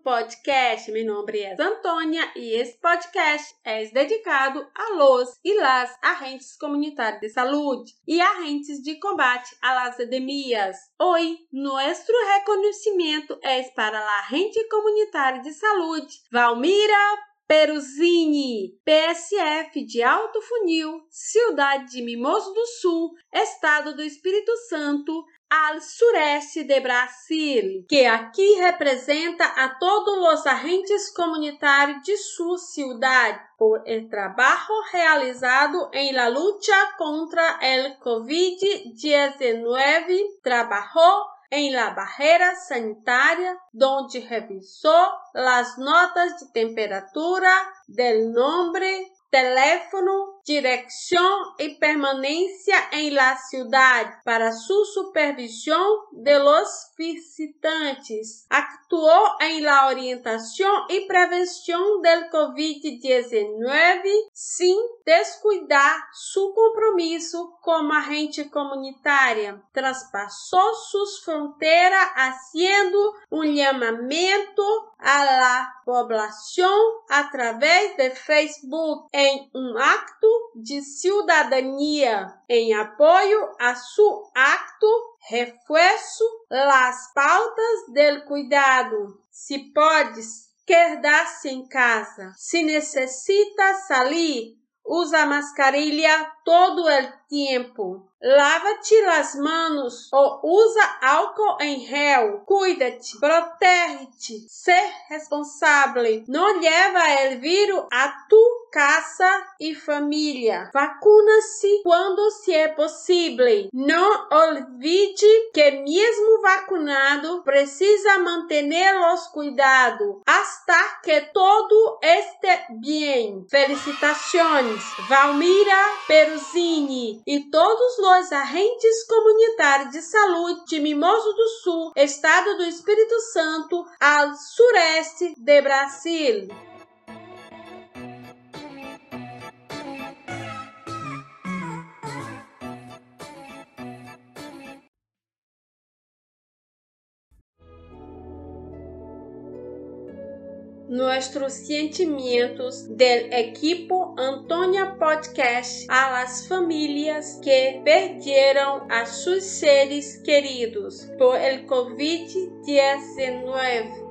podcast. Meu nome é Antônia e esse podcast é dedicado a los e las agentes comunitários de saúde e agentes de combate às epidemias. Hoje, nosso reconhecimento é para a agente comunitária de saúde, Valmira Peruzini, PSF de Alto Funil, Cidade de Mimoso do Sul, Estado do Espírito Santo, al sureste de Brasil, que aqui representa a todos os agentes comunitários de sua cidade por el trabalho realizado em la lucha contra el COVID-19, trabalhou em la barreira sanitária, onde revisou as notas de temperatura del nombre teléfono, direção e permanência em la ciudad para su supervisão de los visitantes. Actuou em la orientação e prevenção del COVID-19 sem descuidar su compromisso como agente comunitária. Traspassou suas fronteiras, haciendo um chamamento la população através de Facebook em um acto de cidadania em apoio a seu acto refuerzo las pautas del cuidado. Se podes quedar-se em casa, se necessita sair, usa mascarilha todo o tempo. Lava-te as mãos ou usa álcool em gel. Cuida-te, protege-te, ser responsável. Não leva o vírus a tu casa e família. Vacuna-se quando se é possível. Não olvide que mesmo vacunado precisa manter os cuidados hasta que todo este bem. Felicitações, Valmira Peruzini e todos os agentes comunitários de saúde de Mimoso do Sul, Estado do Espírito Santo, ao sureste de Brasil. Nuestros sentimientos del equipo Antônia Podcast a las famílias que perderam a seus seres queridos por el COVID-19.